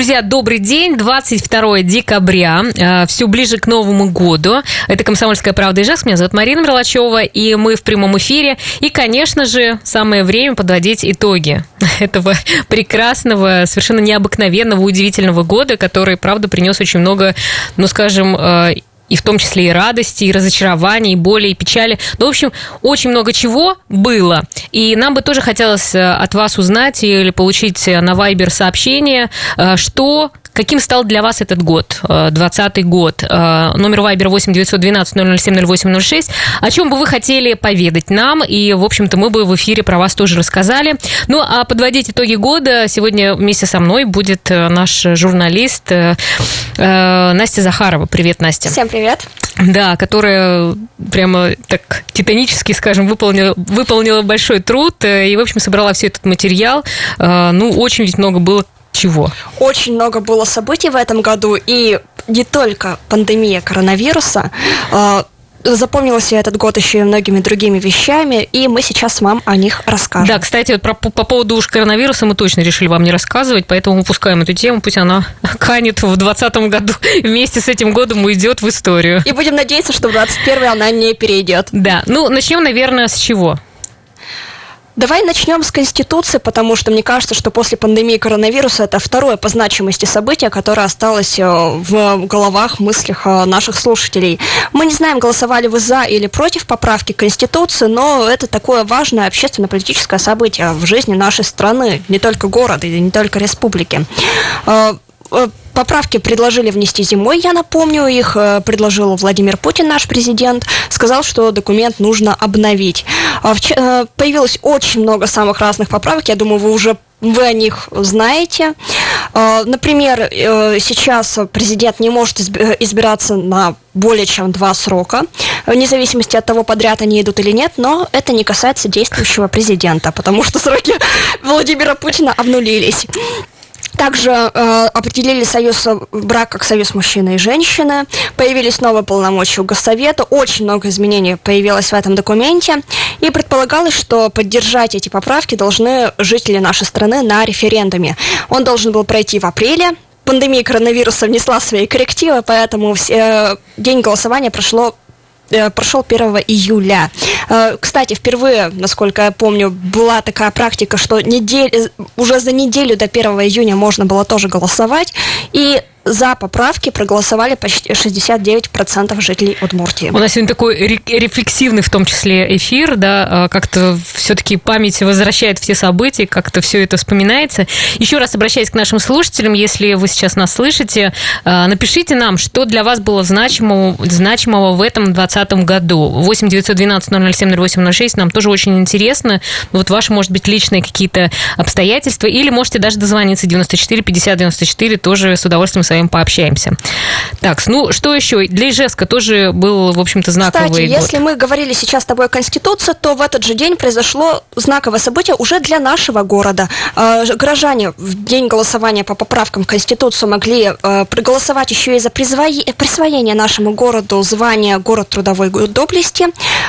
Друзья, добрый день. 22 декабря. Э, Все ближе к Новому году. Это «Комсомольская правда» и Ижевск. Меня зовут Марина Мерлачева. И мы в прямом эфире. И, конечно же, самое время подводить итоги этого прекрасного, совершенно необыкновенного, удивительного года, который, правда, принес очень много, ну, скажем, э, и в том числе и радости, и разочарования, и боли, и печали. Ну, в общем, очень много чего было. И нам бы тоже хотелось э, от вас узнать или получить на Вайбер сообщение, э, что Каким стал для вас этот год, 20 год? Э, номер Вайбер 8 912 007 0806. О чем бы вы хотели поведать нам? И, в общем-то, мы бы в эфире про вас тоже рассказали. Ну, а подводить итоги года сегодня вместе со мной будет наш журналист Настя Захарова. Привет, Настя. Всем привет. Да, которая прямо так титанически, скажем, выполнила, выполнила большой труд э, и, в общем, собрала все этот материал. Э, ну, очень ведь много было чего? Очень много было событий в этом году, и не только пандемия коронавируса, э, запомнился этот год еще и многими другими вещами, и мы сейчас вам о них расскажем. Да, кстати, про, по поводу уж коронавируса мы точно решили вам не рассказывать, поэтому выпускаем эту тему, пусть она канет в 2020 году, вместе с этим годом уйдет в историю. И будем надеяться, что в 2021 она не перейдет. Да, ну начнем, наверное, с чего? Давай начнем с Конституции, потому что мне кажется, что после пандемии коронавируса это второе по значимости событие, которое осталось э, в головах, мыслях э, наших слушателей. Мы не знаем, голосовали вы за или против поправки Конституции, но это такое важное общественно-политическое событие в жизни нашей страны, не только города и не только республики э, Поправки предложили внести зимой, я напомню, их предложил Владимир Путин, наш президент, сказал, что документ нужно обновить. Появилось очень много самых разных поправок, я думаю, вы уже вы о них знаете. Например, сейчас президент не может избираться на более чем два срока, вне зависимости от того, подряд они идут или нет, но это не касается действующего президента, потому что сроки Владимира Путина обнулились. Также э, определили союз брак как союз мужчины и женщины. Появились новые полномочия у Госсовета. Очень много изменений появилось в этом документе. И предполагалось, что поддержать эти поправки должны жители нашей страны на референдуме. Он должен был пройти в апреле. Пандемия коронавируса внесла свои коррективы, поэтому все, э, день голосования прошло Э, прошел 1 июля. Э, кстати, впервые, насколько я помню, была такая практика, что недель, э, уже за неделю до 1 июня можно было тоже голосовать. И за поправки проголосовали почти 69% жителей Удмуртии. У нас сегодня такой рефлексивный в том числе эфир, да, как-то все-таки память возвращает все события, как-то все это вспоминается. Еще раз обращаясь к нашим слушателям, если вы сейчас нас слышите, а, напишите нам, что для вас было значимого, значимого в этом 2020 году. 8 912 007 0806 нам тоже очень интересно. Вот ваши, может быть, личные какие-то обстоятельства, или можете даже дозвониться 94 50 94, тоже с удовольствием с вами пообщаемся. Так, ну что еще? Для Ижевска тоже был, в общем-то, знаковый Кстати, год. если мы говорили сейчас с тобой о Конституции, то в этот же день произошло знаковое событие уже для нашего города. Э, горожане в день голосования по поправкам Конституции могли э, проголосовать еще и за присвоение нашему городу звания «Город трудовой доблести».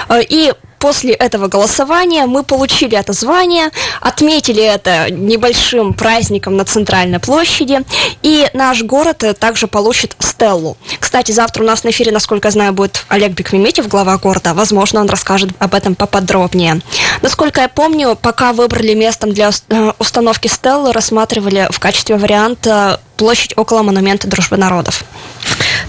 Э, и после этого голосования мы получили это звание, отметили это небольшим праздником на центральной площади, и наш город также получит стеллу. Кстати, завтра у нас на эфире, насколько я знаю, будет Олег Бекмеметьев, глава города. Возможно, он расскажет об этом поподробнее. Насколько я помню, пока выбрали местом для э, установки стеллы, рассматривали в качестве варианта площадь около монумента Дружбы народов.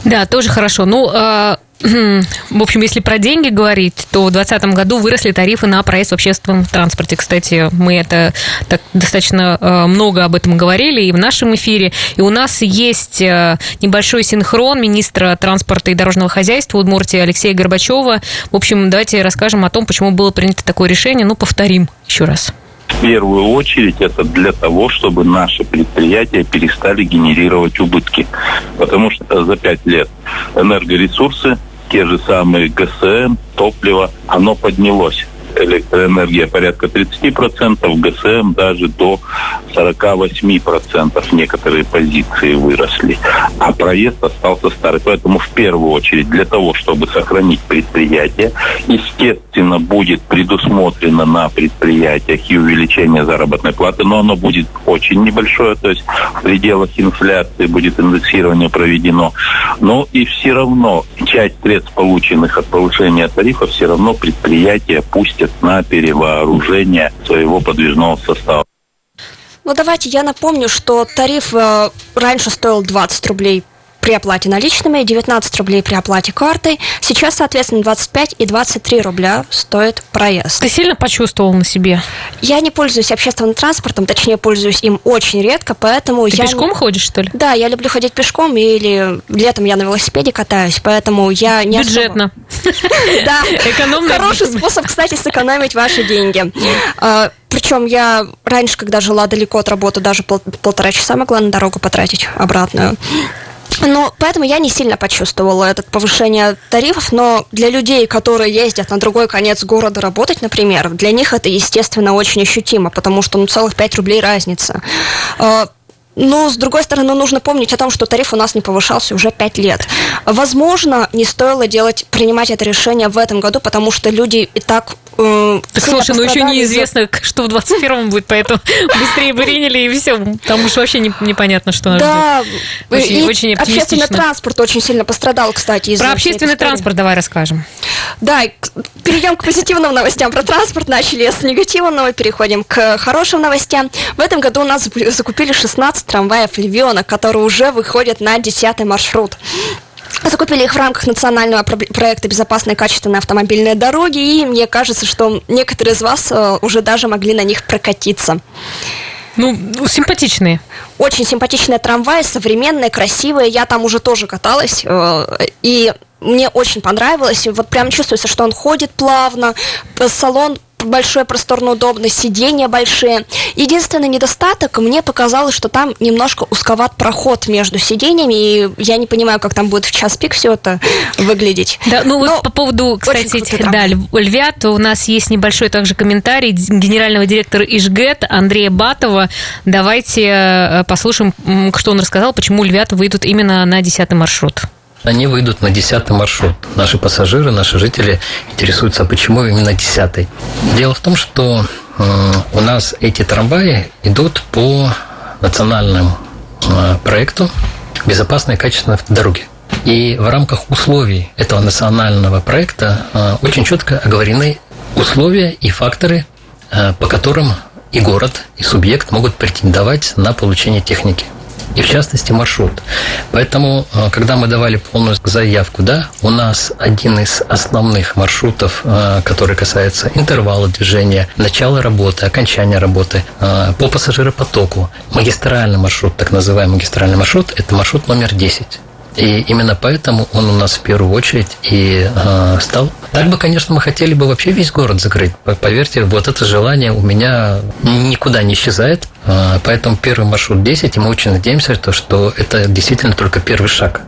Да, тоже хорошо. Ну, э в общем, если про деньги говорить, то в 2020 году выросли тарифы на проезд в общественном транспорте. Кстати, мы это так достаточно э, много об этом говорили и в нашем эфире. И у нас есть э, небольшой синхрон министра транспорта и дорожного хозяйства Удмуртии Алексея Горбачева. В общем, давайте расскажем о том, почему было принято такое решение. Ну, повторим еще раз. В первую очередь это для того, чтобы наши предприятия перестали генерировать убытки. Потому что за пять лет энергоресурсы те же самые ГСМ, топливо, оно поднялось. Электроэнергия порядка 30%, ГСМ даже до 48% некоторые позиции выросли. А проезд остался старый. Поэтому в первую очередь для того, чтобы сохранить предприятие, естественно, будет предусмотрено на предприятиях и увеличение заработной платы, но оно будет очень небольшое, то есть в пределах инфляции будет индексирование проведено. Но и все равно часть средств, полученных от повышения тарифа, все равно предприятия пустят на перевооружение своего подвижного состава. Ну, давайте я напомню, что тариф э, раньше стоил 20 рублей при оплате наличными, 19 рублей при оплате картой. Сейчас, соответственно, 25 и 23 рубля стоит проезд. Ты сильно почувствовал на себе? Я не пользуюсь общественным транспортом, точнее, пользуюсь им очень редко, поэтому Ты я... пешком ходишь, что ли? Да, я люблю ходить пешком, или летом я на велосипеде катаюсь, поэтому я не Бюджетно. Да. Экономно. Хороший способ, кстати, сэкономить ваши деньги. А, Причем я раньше, когда жила далеко от работы, даже пол- полтора часа могла на дорогу потратить обратную. Ну, поэтому я не сильно почувствовала это повышение тарифов, но для людей, которые ездят на другой конец города работать, например, для них это, естественно, очень ощутимо, потому что ну, целых 5 рублей разница. Но, с другой стороны, нужно помнить о том, что тариф у нас не повышался уже 5 лет. Возможно, не стоило делать, принимать это решение в этом году, потому что люди и так... э, Так слушай, ну еще неизвестно, что в 21-м будет, поэтому быстрее бы приняли и все. Там уж вообще не- непонятно, что нас. Да, Очень- и очень общественный транспорт очень сильно пострадал, кстати, из-за Про общественный транспорт давай расскажем. Да, перейдем к позитивным новостям. Про транспорт начали с негативного, переходим к хорошим новостям. В этом году у нас закупили 16 трамваев «Львенок», которые уже выходят на 10 маршрут. Закупили их в рамках национального про- проекта «Безопасные качественные автомобильные дороги», и мне кажется, что некоторые из вас э, уже даже могли на них прокатиться. Ну, ну, симпатичные. Очень симпатичные трамваи, современные, красивые. Я там уже тоже каталась. э, И мне очень понравилось. Вот прям чувствуется, что он ходит плавно. Салон большой, просторно, удобный, сиденья большие. Единственный недостаток, мне показалось, что там немножко узковат проход между сиденьями, и я не понимаю, как там будет в час пик все это выглядеть. Да, ну Но вот по поводу, кстати, трамвай. да, льв- львят, у нас есть небольшой также комментарий генерального директора Ижгэт Андрея Батова. Давайте э, послушаем, что он рассказал, почему львята выйдут именно на 10 маршрут. Они выйдут на 10 маршрут. Наши пассажиры, наши жители интересуются, а почему именно 10 Дело в том, что э, у нас эти трамваи идут по национальному э, проекту «Безопасные качественные дороги». И в рамках условий этого национального проекта э, очень четко оговорены условия и факторы, по которым и город, и субъект могут претендовать на получение техники и в частности маршрут. Поэтому, э, когда мы давали полную заявку, да, у нас один из основных маршрутов, э, который касается интервала движения, начала работы, окончания работы, э, по пассажиропотоку, магистральный маршрут, так называемый магистральный маршрут, это маршрут номер 10. И именно поэтому он у нас в первую очередь и э, стал. Так бы, конечно, мы хотели бы вообще весь город закрыть. По- Поверьте, вот это желание у меня никуда не исчезает. Э, поэтому первый маршрут 10, и мы очень надеемся, что, что это действительно только первый шаг.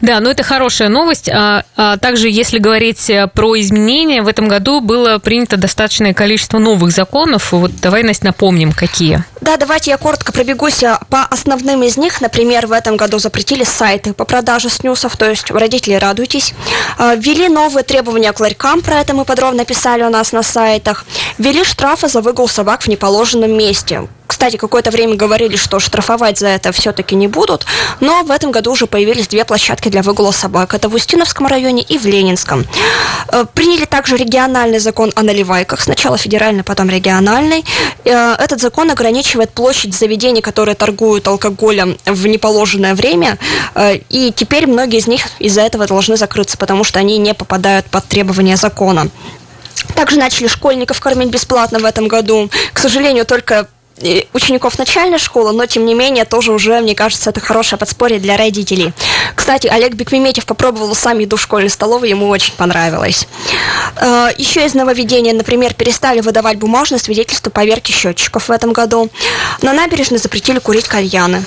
Да, ну это хорошая новость. А, а также, если говорить э, про изменения, в этом году было принято достаточное количество новых законов. Вот давай, Настя, напомним, какие. Да, давайте я коротко пробегусь а, по основным из них. Например, в этом году запретили сайты по продаже снюсов, то есть родители радуйтесь. А, Ввели новые требования к ларькам, про это мы подробно писали у нас на сайтах. Ввели штрафы за выгул собак в неположенном месте. Кстати, какое-то время говорили, что штрафовать за это все-таки не будут, но в этом году уже появились две площадки для выгула собак. Это в Устиновском районе и в Ленинском. Э, Приняли также региональный закон о наливайках. Сначала федеральный, потом региональный. Э, Этот закон ограничивает площадь заведений, которые торгуют алкоголем в неположенное время. Э, И теперь многие из них из-за этого должны закрыться, потому что они не попадают под требования закона. Также начали школьников кормить бесплатно в этом году. К сожалению, только учеников начальной школы, но тем не менее тоже уже, мне кажется, это хорошее подспорье для родителей. Кстати, Олег Бекмеметьев попробовал сам еду в школьной столовой, ему очень понравилось. Э, еще из нововведения, например, перестали выдавать бумажное свидетельство поверки счетчиков в этом году. На набережной запретили курить кальяны.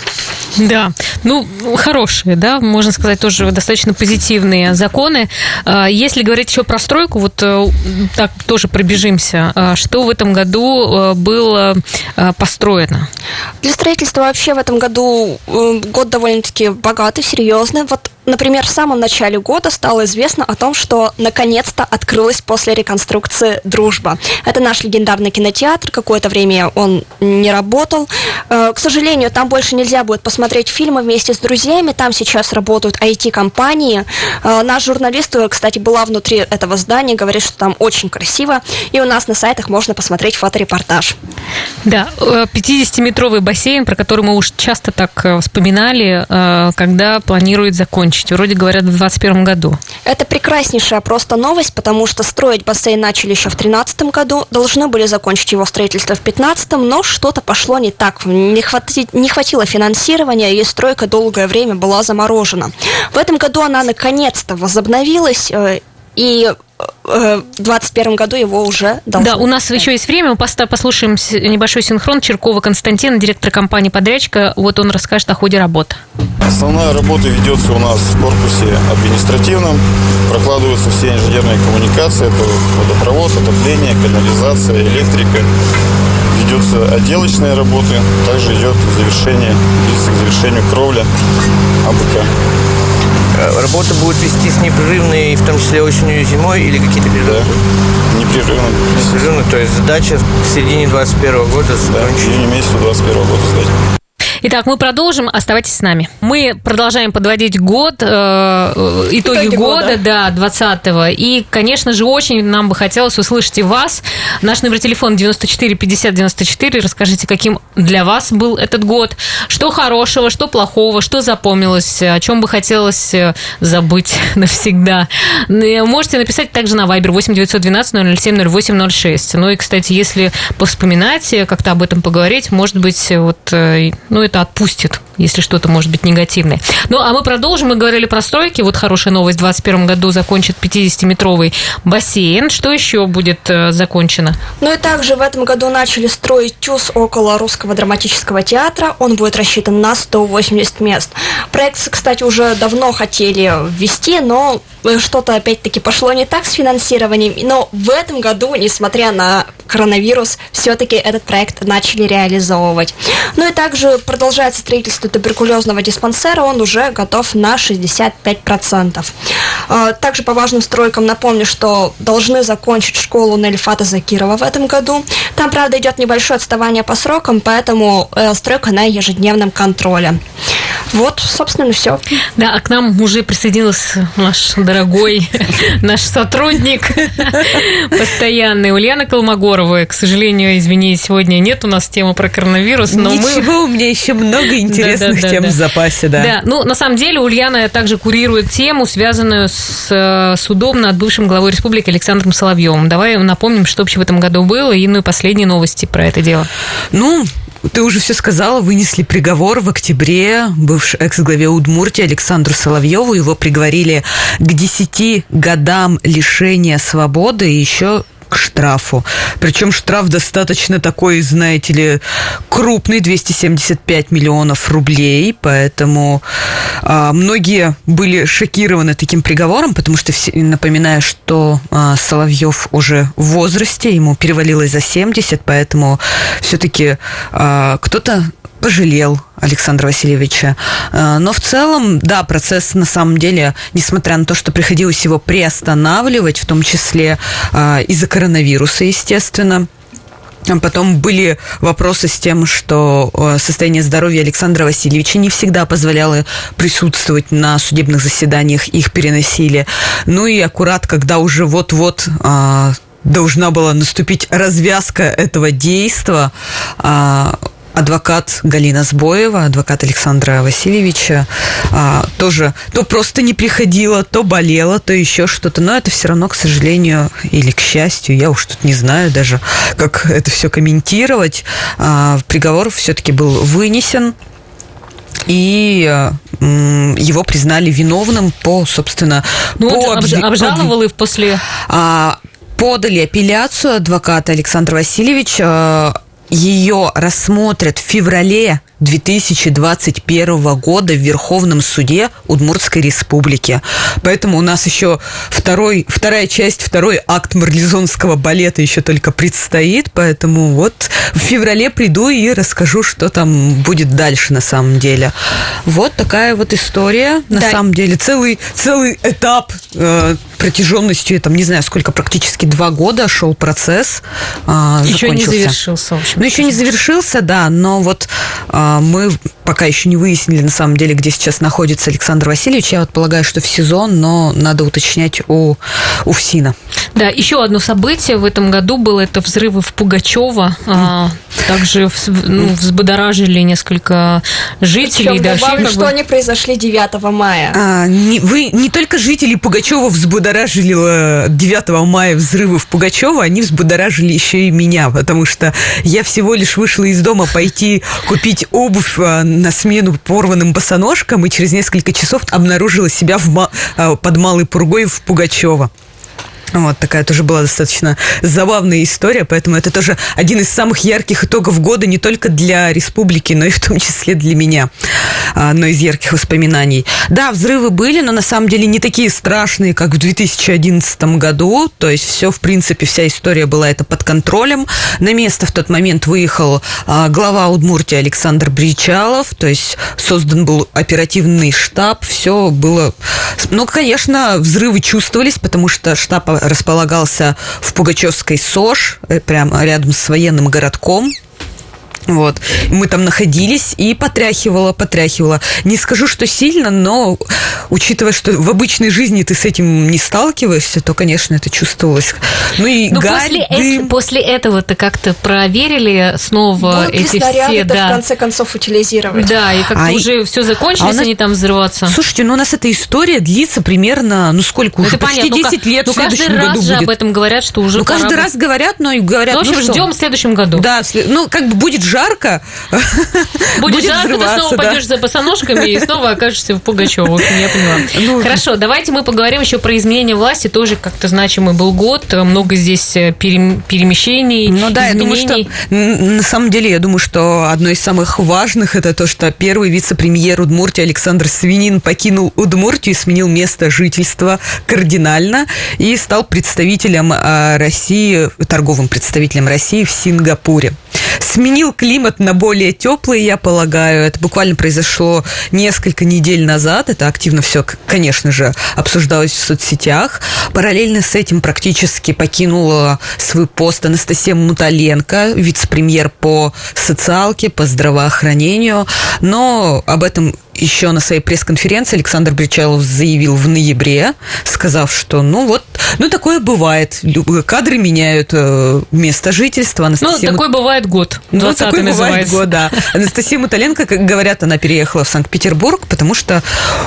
Да, ну, хорошие, да, можно сказать, тоже достаточно позитивные законы. Э, если говорить еще про стройку, вот э, так тоже пробежимся. Что в этом году было построено? Для строительства вообще в этом году год довольно-таки богатый, серьезный. Вот Например, в самом начале года стало известно о том, что наконец-то открылась после реконструкции «Дружба». Это наш легендарный кинотеатр, какое-то время он не работал. Э, к сожалению, там больше нельзя будет посмотреть фильмы вместе с друзьями, там сейчас работают IT-компании. Э, наш журналист, кстати, была внутри этого здания, говорит, что там очень красиво, и у нас на сайтах можно посмотреть фоторепортаж. Да, 50-метровый э, бассейн, про который мы уж часто так вспоминали, когда планируют закончить закончить? Вроде говорят в 2021 году. Это прекраснейшая просто новость, потому что строить бассейн начали еще в 2013 году, должны были закончить его строительство в 2015, но что-то пошло не так. Не, хвати, не хватило финансирования, и стройка долгое время была заморожена. В этом году она наконец-то возобновилась, э, и в 2021 году его уже должны. Да, у нас еще есть время, мы послушаем небольшой синхрон Черкова Константина, директор компании «Подрядчика». Вот он расскажет о ходе работы. Основная работа ведется у нас в корпусе административном. Прокладываются все инженерные коммуникации. Это водопровод, отопление, канализация, электрика. Ведется отделочные работы. Также идет завершение, близко к завершению кровля АБК. Э, работа будет вестись непрерывной, в том числе осенью и зимой, или какие-то периоды? Да, непрерывно. Непрерывно, то есть задача в середине 2021 года закончить? Да, в середине месяца 2021 года сдать. Итак, мы продолжим. Оставайтесь с нами. Мы продолжаем подводить год, э, э итоги, итоги года, года, да, 20-го. И, конечно же, очень нам бы хотелось услышать и вас. Наш номер телефона 94 50 94. Расскажите, каким для вас был этот год. Что хорошего, что плохого, что запомнилось, о чем бы хотелось э, забыть навсегда. Э, можете написать также на Viber 8 912 007 0806. Ну и, кстати, если повспоминать, как-то об этом поговорить, может быть, вот, ну, это отпустит, если что-то может быть негативное. Ну, а мы продолжим. Мы говорили про стройки. Вот хорошая новость. В 2021 году закончит 50-метровый бассейн. Что еще будет э, закончено? Ну и также в этом году начали строить ТЮЗ около Русского драматического театра. Он будет рассчитан на 180 мест. Проект, кстати, уже давно хотели ввести, но что-то опять-таки пошло не так с финансированием. Но в этом году, несмотря на коронавирус, все-таки этот проект начали реализовывать. Ну и также продолжается строительство туберкулезного диспансера, он уже готов на 65%. А, также по важным стройкам напомню, что должны закончить школу Нельфата Закирова в этом году. Там, правда, идет небольшое отставание по срокам, поэтому э, стройка на ежедневном контроле. Вот, собственно, все. Да, а к нам уже присоединился наш дорогой, наш сотрудник постоянный, Ульяна Колмогорова. К сожалению, извини, сегодня нет у нас темы про коронавирус, но Ничего, мы... у меня еще много интересных тем в запасе, да. Да, ну, на самом деле, Ульяна также курирует тему, связанную с э, судом над бывшим главой республики Александром Соловьевым. Давай напомним, что вообще в этом году было, и ну и последние новости про это дело. Ну, ты уже все сказала, вынесли приговор в октябре бывший экс-главе Удмуртии Александру Соловьеву. Его приговорили к 10 годам лишения свободы и еще к штрафу. Причем штраф достаточно такой, знаете ли, крупный, 275 миллионов рублей, поэтому а, многие были шокированы таким приговором, потому что, все, напоминаю, что а, Соловьев уже в возрасте, ему перевалилось за 70, поэтому все-таки а, кто-то пожалел Александра Васильевича. Э, но в целом, да, процесс на самом деле, несмотря на то, что приходилось его приостанавливать, в том числе э, из-за коронавируса, естественно, Потом были вопросы с тем, что э, состояние здоровья Александра Васильевича не всегда позволяло присутствовать на судебных заседаниях, их переносили. Ну и аккурат, когда уже вот-вот должна была наступить развязка этого действия, адвокат Галина Сбоева, адвокат Александра Васильевича, а, тоже то просто не приходила, то болела, то еще что-то. Но это все равно, к сожалению, или к счастью, я уж тут не знаю даже, как это все комментировать. А, приговор все-таки был вынесен и его признали виновным по, собственно, ну, по обж... обжаловал и после... А, подали апелляцию адвоката Александр Васильевич. Ее рассмотрят в феврале 2021 года в Верховном суде Удмуртской республики. Поэтому у нас еще второй, вторая часть, второй акт марлезонского балета еще только предстоит. Поэтому вот в феврале приду и расскажу, что там будет дальше на самом деле. Вот такая вот история. На да. самом деле целый, целый этап э, протяженностью, там, не знаю, сколько, практически два года шел процесс. Э, еще не завершился, в общем. Ну, еще не завершился, да, но вот э, а, мы пока еще не выяснили, на самом деле, где сейчас находится Александр Васильевич. Я вот полагаю, что в сезон, но надо уточнять у, у ФСИНа. Да, еще одно событие в этом году было это взрывы в Пугачева. А, также ну, взбодоражили несколько жителей. Причем, да, добавлю, что бы... они произошли 9 мая. А, не, вы не только жители Пугачева взбодоражили 9 э, мая взрывы в Пугачева, они взбодоражили еще и меня, потому что я всего лишь вышла из дома пойти купить обувь а, на смену порванным босоножкам и через несколько часов обнаружила себя в, а, под Малой Пургой в Пугачева. Вот такая тоже была достаточно забавная история, поэтому это тоже один из самых ярких итогов года не только для республики, но и в том числе для меня. Одно из ярких воспоминаний. Да, взрывы были, но на самом деле не такие страшные, как в 2011 году. То есть все, в принципе, вся история была это под контролем. На место в тот момент выехал а, глава Удмуртии Александр Бричалов. То есть создан был оперативный штаб. Все было... Ну, конечно, взрывы чувствовались, потому что штаб располагался в Пугачевской СОЖ, э, прямо рядом с военным городком. Вот. Мы там находились и потряхивала, потряхивала. Не скажу, что сильно, но учитывая, что в обычной жизни ты с этим не сталкиваешься, то, конечно, это чувствовалось. Ну и но гарь, после, дым. Это, после этого-то как-то проверили снова Будут эти все... Да. в конце концов утилизировать. Да, и как-то а уже и... все закончились, а нас... они там взрываться. Слушайте, ну у нас эта история длится примерно, ну сколько, ну, уже почти понятно. 10 ну, лет ну, в следующем каждый раз же об этом говорят, что уже Ну, каждый раз говорят, но и говорят, ну, в общем, ну, ждем в следующем году. Да, ну, как бы будет жарко, будет, жарко, ты снова пойдешь за босоножками и снова окажешься в общем, я поняла. Ну, Хорошо, давайте мы поговорим еще про изменение власти. Тоже как-то значимый был год. Много здесь э, перемещений, Ну да, изменений. я думаю, что на самом деле, я думаю, что одно из самых важных это то, что первый вице-премьер Удмуртии Александр Свинин покинул Удмуртию и сменил место жительства кардинально и стал представителем а, России, торговым представителем России в Сингапуре. Сменил климат на более теплый, я полагаю. Это буквально произошло несколько недель назад. Это активно все, конечно же, обсуждалось в соцсетях. Параллельно с этим практически покинула свой пост Анастасия Муталенко, вице-премьер по социалке, по здравоохранению. Но об этом еще на своей пресс-конференции Александр Бричалов заявил в ноябре, сказав, что ну вот, ну такое бывает. Кадры меняют э, место жительства. Анастасия ну, такой бывает год. Ну, такой бывает год, да. Анастасия Муталенко, как говорят, она переехала в Санкт-Петербург, потому что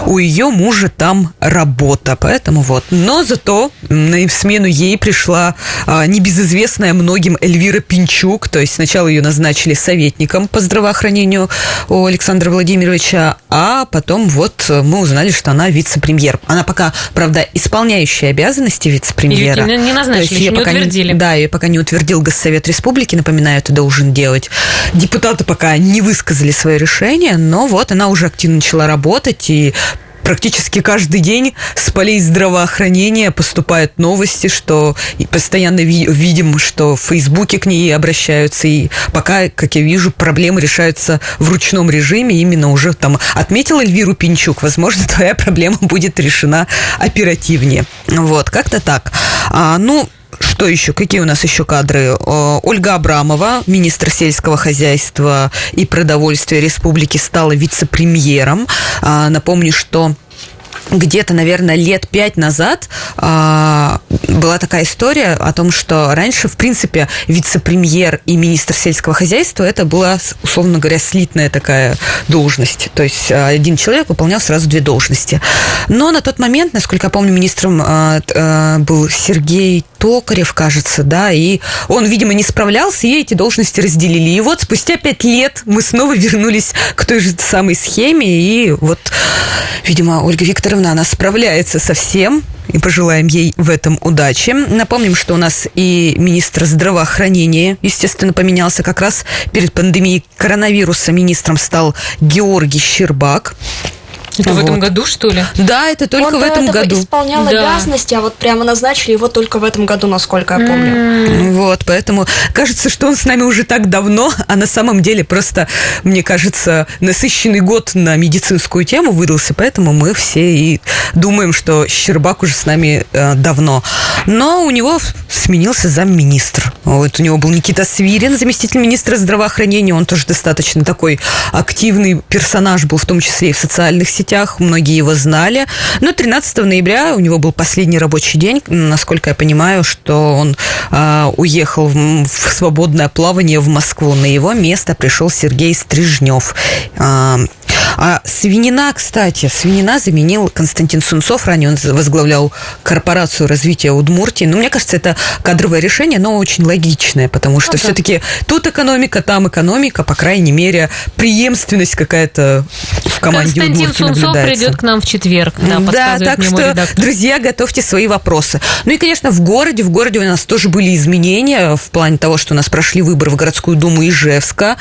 у ее мужа там работа. Поэтому вот. Но зато на смену ей пришла а, небезызвестная многим Эльвира Пинчук. То есть сначала ее назначили советником по здравоохранению у Александра Владимировича, а а потом вот мы узнали, что она вице-премьер. Она пока, правда, исполняющая обязанности вице-премьера. Ее не назначили, еще не утвердили. Не, да, ее пока не утвердил Госсовет Республики, напоминаю, это должен делать. Депутаты пока не высказали свое решение, но вот она уже активно начала работать и практически каждый день с полей здравоохранения поступают новости, что постоянно видим, что в Фейсбуке к ней обращаются, и пока, как я вижу, проблемы решаются в ручном режиме, именно уже там отметила Эльвиру Пинчук, возможно, твоя проблема будет решена оперативнее. Вот, как-то так. А, ну, что еще? Какие у нас еще кадры? Ольга Абрамова, министр сельского хозяйства и продовольствия республики, стала вице-премьером. А, напомню, что где-то, наверное, лет пять назад а, была такая история о том, что раньше, в принципе, вице-премьер и министр сельского хозяйства это была, условно говоря, слитная такая должность. То есть а, один человек выполнял сразу две должности. Но на тот момент, насколько я помню, министром а, был Сергей Токарев, кажется, да, и он, видимо, не справлялся, и эти должности разделили. И вот спустя пять лет мы снова вернулись к той же самой схеме, и вот, видимо, Ольга Викторовна, она справляется со всем, и пожелаем ей в этом удачи. Напомним, что у нас и министр здравоохранения, естественно, поменялся как раз перед пандемией коронавируса. Министром стал Георгий Щербак. Это вот. в этом году, что ли? Да, это только Он в этом году. исполнял Да. обязанности, а вот прямо назначили его только в этом году, насколько я помню. Ну Вот, поэтому кажется, что он с нами уже так давно, а на самом деле просто, мне кажется, насыщенный год на медицинскую тему выдался, поэтому мы все и думаем, что Щербак уже с нами э, давно. Но у него сменился замминистр. Вот у него был Никита Свирин, заместитель министра здравоохранения, он тоже достаточно такой активный персонаж был, в том числе и в социальных сетях, многие его знали. Но 13 ноября у него был последний рабочий день, насколько я понимаю, что он э, уехал в, в свободное плавание в Москву. На его место пришел Сергей Стрижнев. А, а свинина, кстати, свинина заменил Константин Сунцов. Ранее он возглавлял корпорацию развития Удмуртии. Но мне кажется, это кадровое решение, но очень логичное, потому что все-таки тут экономика, там экономика, по крайней мере, преемственность какая-то в команде Константин Удмуртии Сунцов наблюдается. придет к нам в четверг. Да, подсказывает так что, редактор. друзья, готовьте свои вопросы. Ну и, конечно, в городе, в городе у нас тоже были изменения в плане того, что у нас прошли выборы в городскую думу Ижевска.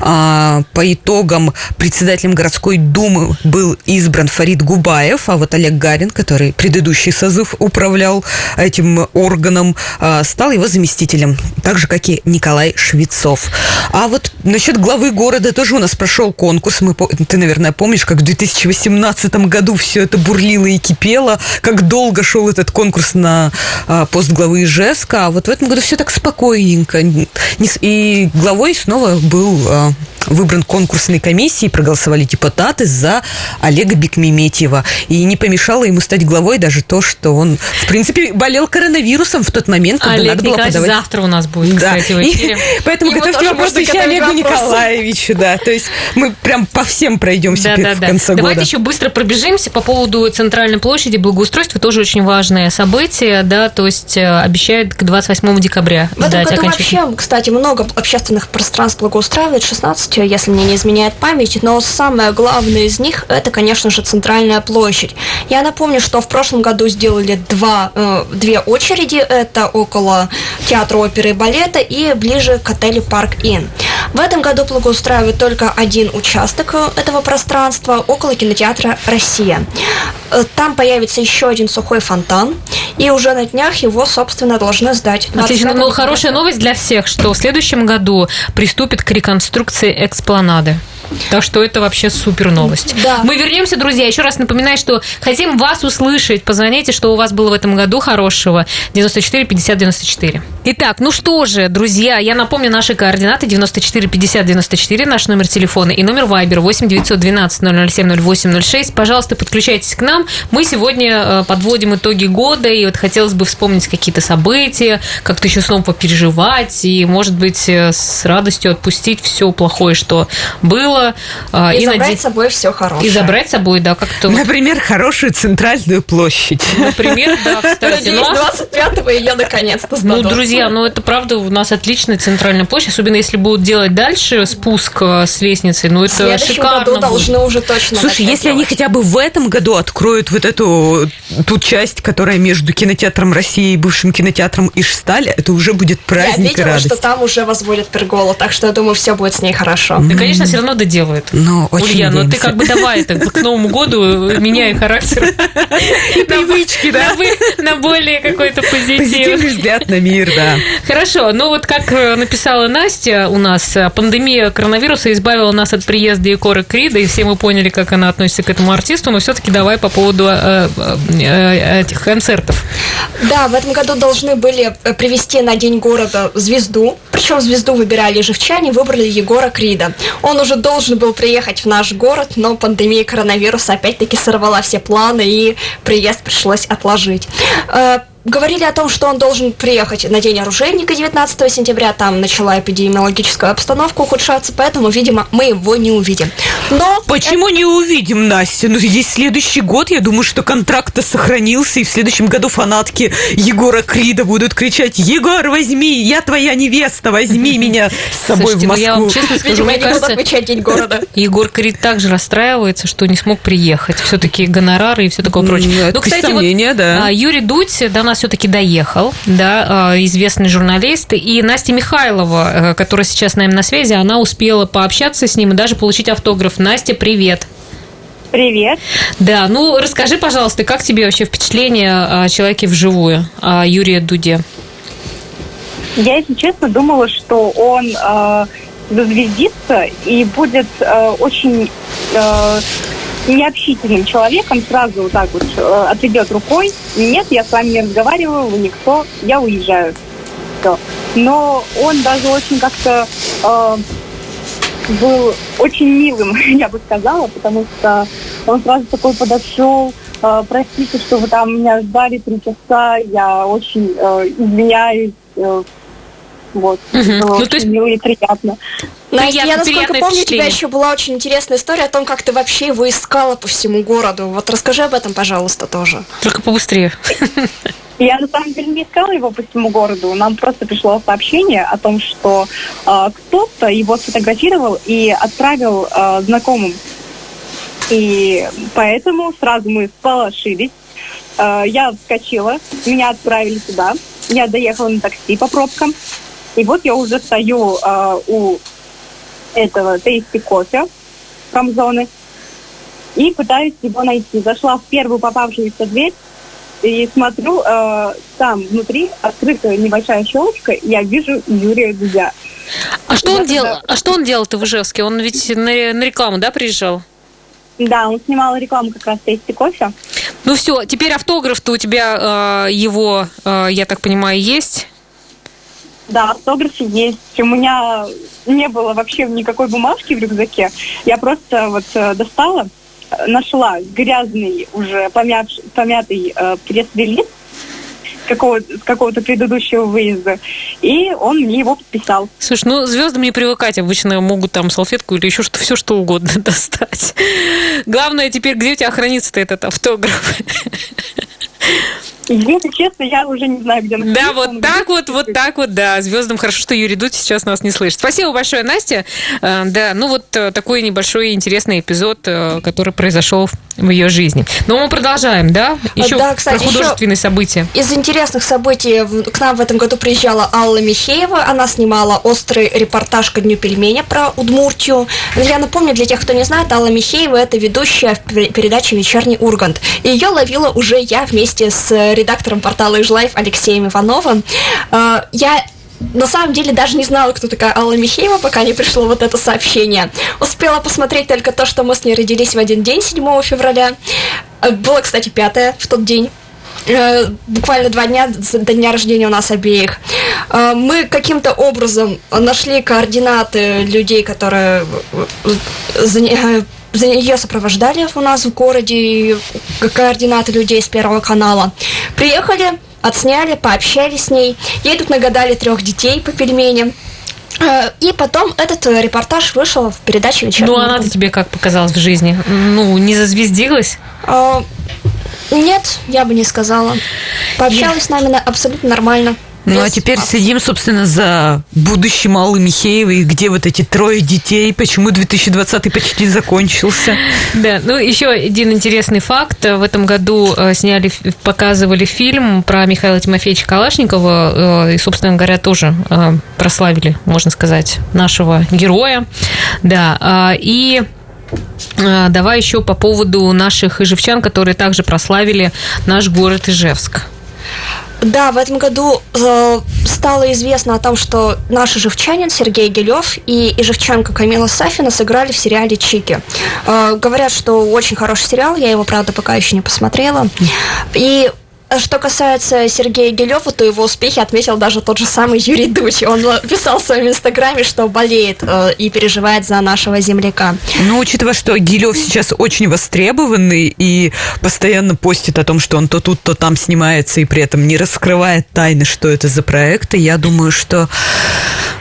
А, по итогам председателем городской думы был избран Фарид Губаев, а вот Олег Гарин, который предыдущий созыв управлял этим органом, а, стал его заместителем, так же, как и Николай Швецов. А вот насчет главы города тоже у нас прошел конкурс. Мы, ты, наверное, помнишь, как в 2018 году все это бурлило и кипело, как долго шел этот конкурс на а, пост главы Ижевска. А вот в этом году все так спокойненько. И главой снова был а, выбран конкурсной комиссией, проголосовали депутаты за Олега Бекмеметьева. И не помешало ему стать главой даже то, что он, в принципе, болел коронавирусом в тот момент, когда Олег надо было Николаевич подавать завтра у нас будет, да. кстати, в И эфире. поэтому Ему готовьте вопросы еще Олегу вопросы. Николаевичу, да. То есть мы прям по всем пройдемся Да, да, в да. конце Давайте года. еще быстро пробежимся по поводу центральной площади благоустройства. Тоже очень важное событие, да, то есть э, обещают к 28 декабря В этом сдать году окончательно. вообще, кстати, много общественных пространств благоустраивают, 16, если мне не изменяет память, но самое главное из них – это, конечно же, центральная площадь. Я напомню, что в прошлом году сделали два, э, две очереди, это около театра оперы и балета и ближе к отелю Парк Inn. В этом году благоустраивают только один участок э, этого пространства около кинотеатра «Россия». Э, Там появится еще один сухой фонтан, и уже на днях его, собственно, должны сдать. Отлично. 25 Ну, хорошая новость для всех, что в следующем году приступит к реконструкции экспланады. Так что это вообще супер новость. Да. Мы вернемся, друзья. Еще раз напоминаю, что хотим вас услышать. Позвоните, что у вас было в этом году хорошего. 94 50 94. Итак, ну что же, друзья, я напомню наши координаты 94 50 94, наш номер телефона и номер Viber 8 912 007 0806. Пожалуйста, подключайтесь к нам. Мы сегодня э, подводим итоги года, и вот хотелось бы вспомнить какие-то события, как-то еще снова попереживать, и, может быть, э, с радостью отпустить все плохое, что было. Э, И, забрать наде- с собой все хорошее. и забрать с собой, да, как-то, вот, Например, хорошую центральную площадь. например, да, кстати. Надеюсь, Ну, а 25-го ее наконец-то Ну, друзья, ну это правда у нас отличная центральная площадь, особенно если будут делать дальше спуск э, с лестницей, ну это шикарно году должны уже точно Слушай, если они хотя бы в этом году откроют вот эту ту часть, которая между кинотеатром России и бывшим кинотеатром Ижсталь, это уже будет Я праздник и видела, радость. что там уже возводят перголу, так что я думаю, все будет с ней хорошо. Да, конечно, все равно доделают. Ну, очень Ульяна, ну ты как бы давай это к Новому году меняй характер. И привычки, да. На более какой-то позитив. Позитивный взгляд на мир, да. Хорошо, ну вот как э, написала Настя у нас, э, пандемия коронавируса избавила нас от приезда Егора Крида, и все мы поняли, как она относится к этому артисту, но все-таки давай по поводу э, этих концертов. Да, в этом году должны были привести на День города звезду. Причем звезду выбирали живчане, выбрали Егора Крида. Он уже долго должен был приехать в наш город, но пандемия коронавируса опять-таки сорвала все планы, и приезд пришлось отложить. Говорили о том, что он должен приехать на День оружейника 19 сентября. Там начала эпидемиологическая обстановка ухудшаться, поэтому, видимо, мы его не увидим. Но Почему это... не увидим, Настя? Ну, есть следующий год. Я думаю, что контракт сохранился, и в следующем году фанатки Егора Крида будут кричать «Егор, возьми! Я твоя невеста! Возьми меня с собой Слушайте, в Москву!» я вам честно скажу, мне кажется, отмечать День города. Егор Крид также расстраивается, что не смог приехать. Все-таки гонорары и все такое прочее. Ну, кстати, вот да. А, Юрий Дудь до нас все-таки доехал, да, а, известный журналист, и Настя Михайлова, э, которая сейчас с нами на связи, она успела пообщаться с ним и даже получить автограф. Настя, привет. Привет. Да, ну расскажи, пожалуйста, как тебе вообще впечатление о человеке вживую, о Юрии Дуде? Я, если честно, думала, что он э, зазвездится и будет э, очень э, необщительным человеком сразу вот так вот э, отведет рукой. Нет, я с вами не разговариваю, вы никто, я уезжаю. Все. Но он даже очень как-то э, был очень милым, я бы сказала, потому что он сразу такой подошел, э, простите, что вы там меня ждали три часа, я очень э, извиняюсь, э, вот. Угу. Было ну, то есть... мило и приятно. Настя, я, насколько помню, у тебя еще была очень интересная история о том, как ты вообще его искала по всему городу. Вот расскажи об этом, пожалуйста, тоже. Только побыстрее. Я на самом деле не искала его по всему городу. Нам просто пришло сообщение о том, что э, кто-то его сфотографировал и отправил э, знакомым. И поэтому сразу мы сполошились. Э, я вскочила, меня отправили сюда. Я доехала на такси по пробкам. И вот я уже стою э, у этого тейсти кофе промзоны и пытаюсь его найти. Зашла в первую попавшуюся дверь и смотрю, э, там внутри открытая небольшая щелочка, и я вижу Юрия Дудя. А что он делал? А что он делал-то в Ижевске? Он ведь на, на рекламу, да, приезжал? Да, он снимал рекламу как раз тесте кофе. Ну все, теперь автограф-то у тебя э, его, э, я так понимаю, есть? Да, автографы есть. У меня не было вообще никакой бумажки в рюкзаке. Я просто вот э, достала, нашла грязный, уже помят, помятый э, пресс-релиз какого, какого-то предыдущего выезда, и он мне его подписал. Слушай, ну звездам не привыкать, обычно могут там салфетку или еще что все что угодно достать. Главное теперь, где у тебя хранится этот автограф? Если честно, я уже не знаю, где Да, вот так вот, вот так вот, да. Звездам хорошо, что Юрий Дудь сейчас нас не слышит. Спасибо большое, Настя. Э, да, ну вот э, такой небольшой интересный эпизод, э, который произошел в ее жизни. Но мы продолжаем, да? Еще да, кстати, про художественные события. Из интересных событий к нам в этом году приезжала Алла Михеева. Она снимала острый репортаж ко Дню пельменя про Удмуртию. Я напомню, для тех, кто не знает, Алла Михеева – это ведущая в передаче «Вечерний Ургант». Ее ловила уже я вместе с редактором портала «Ижлайф» Алексеем Ивановым. Э, я на самом деле даже не знала, кто такая Алла Михеева, пока не пришло вот это сообщение. Успела посмотреть только то, что мы с ней родились в один день, 7 февраля. Э, было, кстати, пятое в тот день э, буквально два дня до дня рождения у нас обеих. Мы каким-то образом нашли координаты людей, которые ее сопровождали у нас в городе координаты людей с Первого канала. Приехали, отсняли, пообщались с ней. Ей тут нагадали трех детей по пельменям. Э, и потом этот э, репортаж вышел в передаче «Вечерний Ну, она-то тебе как показалась в жизни? Ну, не зазвездилась? А, нет, я бы не сказала. Пообщалась с нами абсолютно нормально. Ну а теперь следим, собственно, за будущим Аллы Михеевой, где вот эти трое детей, почему 2020 почти закончился. Да, ну еще один интересный факт. В этом году э, сняли, показывали фильм про Михаила Тимофеевича Калашникова, э, и, собственно говоря, тоже э, прославили, можно сказать, нашего героя. Да, а, и Давай еще по поводу наших ижевчан, которые также прославили наш город Ижевск. Да, в этом году э, стало известно о том, что наш ижевчанин Сергей Гелев и ижевчанка Камила Сафина сыграли в сериале «Чики». Э, говорят, что очень хороший сериал, я его, правда, пока еще не посмотрела. И что касается Сергея Гилева, то его успехи отметил даже тот же самый Юрий Дудь. Он писал в своем инстаграме, что болеет э, и переживает за нашего земляка. Ну, учитывая, что Гилев сейчас очень востребованный и постоянно постит о том, что он то тут, то там снимается, и при этом не раскрывает тайны, что это за проекты, я думаю, что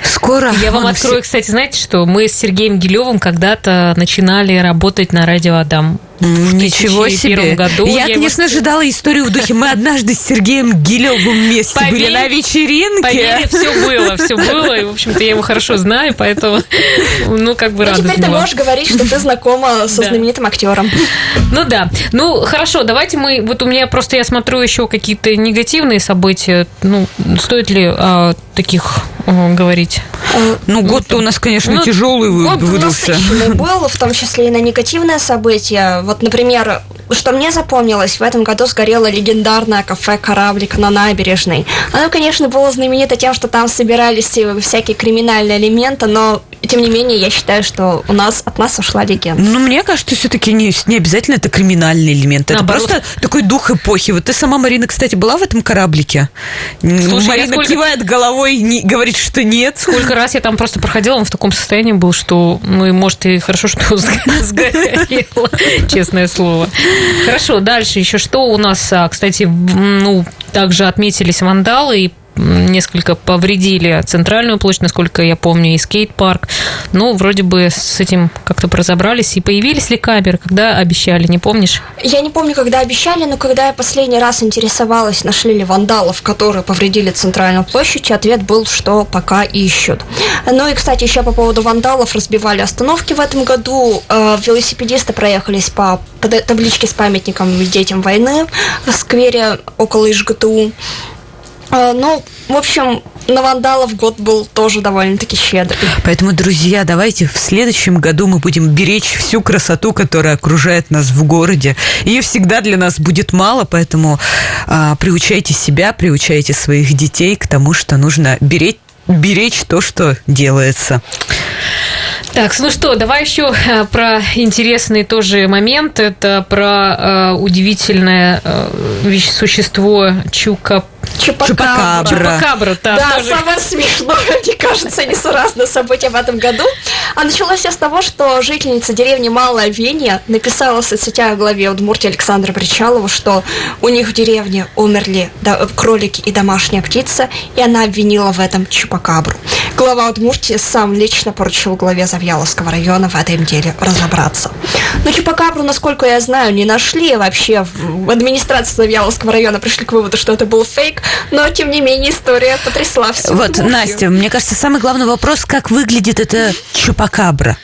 скоро... Я вам открою, все... кстати, знаете, что мы с Сергеем Гилевым когда-то начинали работать на радио Адам. Ничего себе. Году. Я, я конечно, его... ожидала историю в духе. Мы однажды с Сергеем Гилевым вместе поверь, были на вечеринке. Поверь, все было, все было. И, в общем-то, я его хорошо знаю, поэтому, ну, как бы ну, рада теперь ты можешь говорить, что ты знакома со знаменитым актером. Ну да. Ну, хорошо, давайте мы... Вот у меня просто, я смотрю еще какие-то негативные события. Ну, стоит ли о таких говорить? Ну, год-то у нас, конечно, ну, тяжелый выдался. был, в том числе и на негативные события. Вот, например, что мне запомнилось, в этом году сгорело легендарное кафе «Кораблик» на набережной. Оно, конечно, было знаменито тем, что там собирались всякие криминальные элементы, но, тем не менее, я считаю, что у нас от нас ушла легенда. Ну, мне кажется, все-таки не, не обязательно это криминальный элемент. Это Наоборот. просто такой дух эпохи. Вот ты сама, Марина, кстати, была в этом кораблике? Слушай, Марина сколько... кивает головой, не, говорит, что нет. Сколько раз я там просто проходила, он в таком состоянии был, что, ну, и может, и хорошо, что сгорело, честное слово. Хорошо, дальше еще что у нас, а, кстати, ну, также отметились вандалы и несколько повредили центральную площадь, насколько я помню, и скейт-парк. Ну, вроде бы с этим как-то разобрались. И появились ли камеры? Когда обещали, не помнишь? Я не помню, когда обещали, но когда я последний раз интересовалась, нашли ли вандалов, которые повредили центральную площадь, ответ был, что пока ищут. Ну и, кстати, еще по поводу вандалов разбивали остановки в этом году. Э, велосипедисты проехались по табличке с памятником детям войны в сквере около ИЖГТУ. А, ну, в общем, на вандалов год был тоже довольно-таки щедрый. Поэтому, друзья, давайте в следующем году мы будем беречь всю красоту, которая окружает нас в городе. Ее всегда для нас будет мало, поэтому а, приучайте себя, приучайте своих детей к тому, что нужно беречь, беречь то, что делается. Так, ну что, давай еще э, про интересный тоже момент. Это про э, удивительное э, существо Чука Чупакабра. Чупакабра, да. Да, тоже. самое смешное, мне кажется, несуразное событие в этом году. А началось все с того, что жительница деревни Малая Венья написала в соцсетях в главе Удмуртии Александра Причалова, что у них в деревне умерли кролики и домашняя птица, и она обвинила в этом Чупакабру. Глава Удмуртии сам лично поручил главе Завьяловского района в этом деле разобраться. Но Чупакабру, насколько я знаю, не нашли вообще в администрации Завьяловского района, пришли к выводу, что это был фейк, но, тем не менее, история потрясла всю Вот, Удмуртию. Настя, мне кажется, самый главный вопрос, как выглядит эта Чупакабра?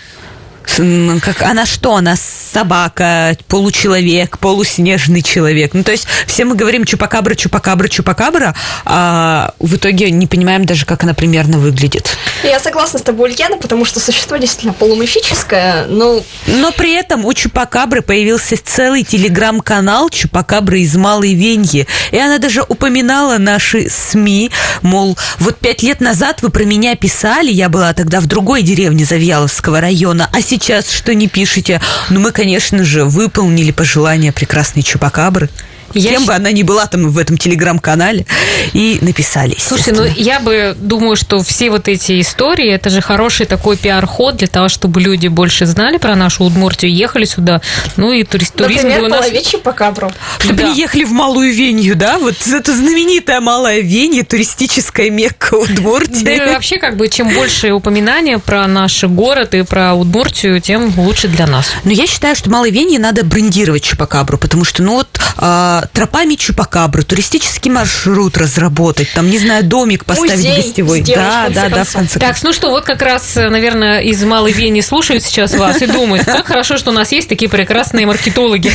как она что, она собака, получеловек, полуснежный человек. Ну, то есть все мы говорим чупакабра, чупакабра, чупакабра, а в итоге не понимаем даже, как она примерно выглядит. Я согласна с тобой, Ульяна, потому что существо действительно полумифическое, но... Но при этом у чупакабры появился целый телеграм-канал Чупакабры из Малой Веньи, и она даже упоминала наши СМИ, мол, вот пять лет назад вы про меня писали, я была тогда в другой деревне Завьяловского района, а сейчас что не пишете? Ну, мы, конечно же, выполнили пожелания прекрасной Чупакабры. Я Кем бы она ни была там в этом телеграм-канале, и написали. Слушай, ну я бы думаю, что все вот эти истории, это же хороший такой пиар-ход для того, чтобы люди больше знали про нашу Удмуртию, ехали сюда, ну и турист, туризм Например, у нас... по Кабру. Чтобы да. ехали в Малую Венью, да? Вот это знаменитая Малая Венья, туристическая Мекка Удмуртии. Да и вообще, как бы, чем больше упоминания про наш город и про Удмуртию, тем лучше для нас. Но я считаю, что Малой Венье надо брендировать Чупакабру, потому что, ну вот, а, тропами Чупакабры, туристический маршрут разработать, там, не знаю, домик поставить Музей гостевой. Да, да, да, в конце Так, ну что, вот как раз, наверное, из Малой Вени слушают сейчас вас и думают, как хорошо, что у нас есть такие прекрасные маркетологи.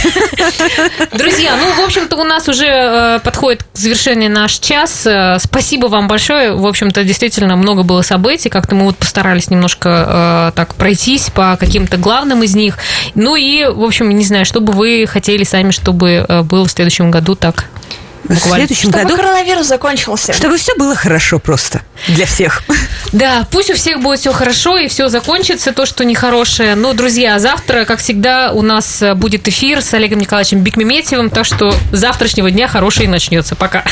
Друзья, ну, в общем-то, у нас уже э, подходит к завершению наш час. Э, спасибо вам большое. В общем-то, действительно много было событий. Как-то мы вот постарались немножко э, так пройтись по каким-то главным из них. Ну и, в общем, не знаю, что бы вы хотели сами, чтобы было в следующем следующем году так? В следующем Чтобы году, коронавирус закончился. чтобы все было хорошо просто для всех. Да, пусть у всех будет все хорошо и все закончится, то, что нехорошее. Но, друзья, завтра, как всегда, у нас э, будет эфир с Олегом Николаевичем Бекмеметьевым, так что завтрашнего дня хороший начнется. Пока.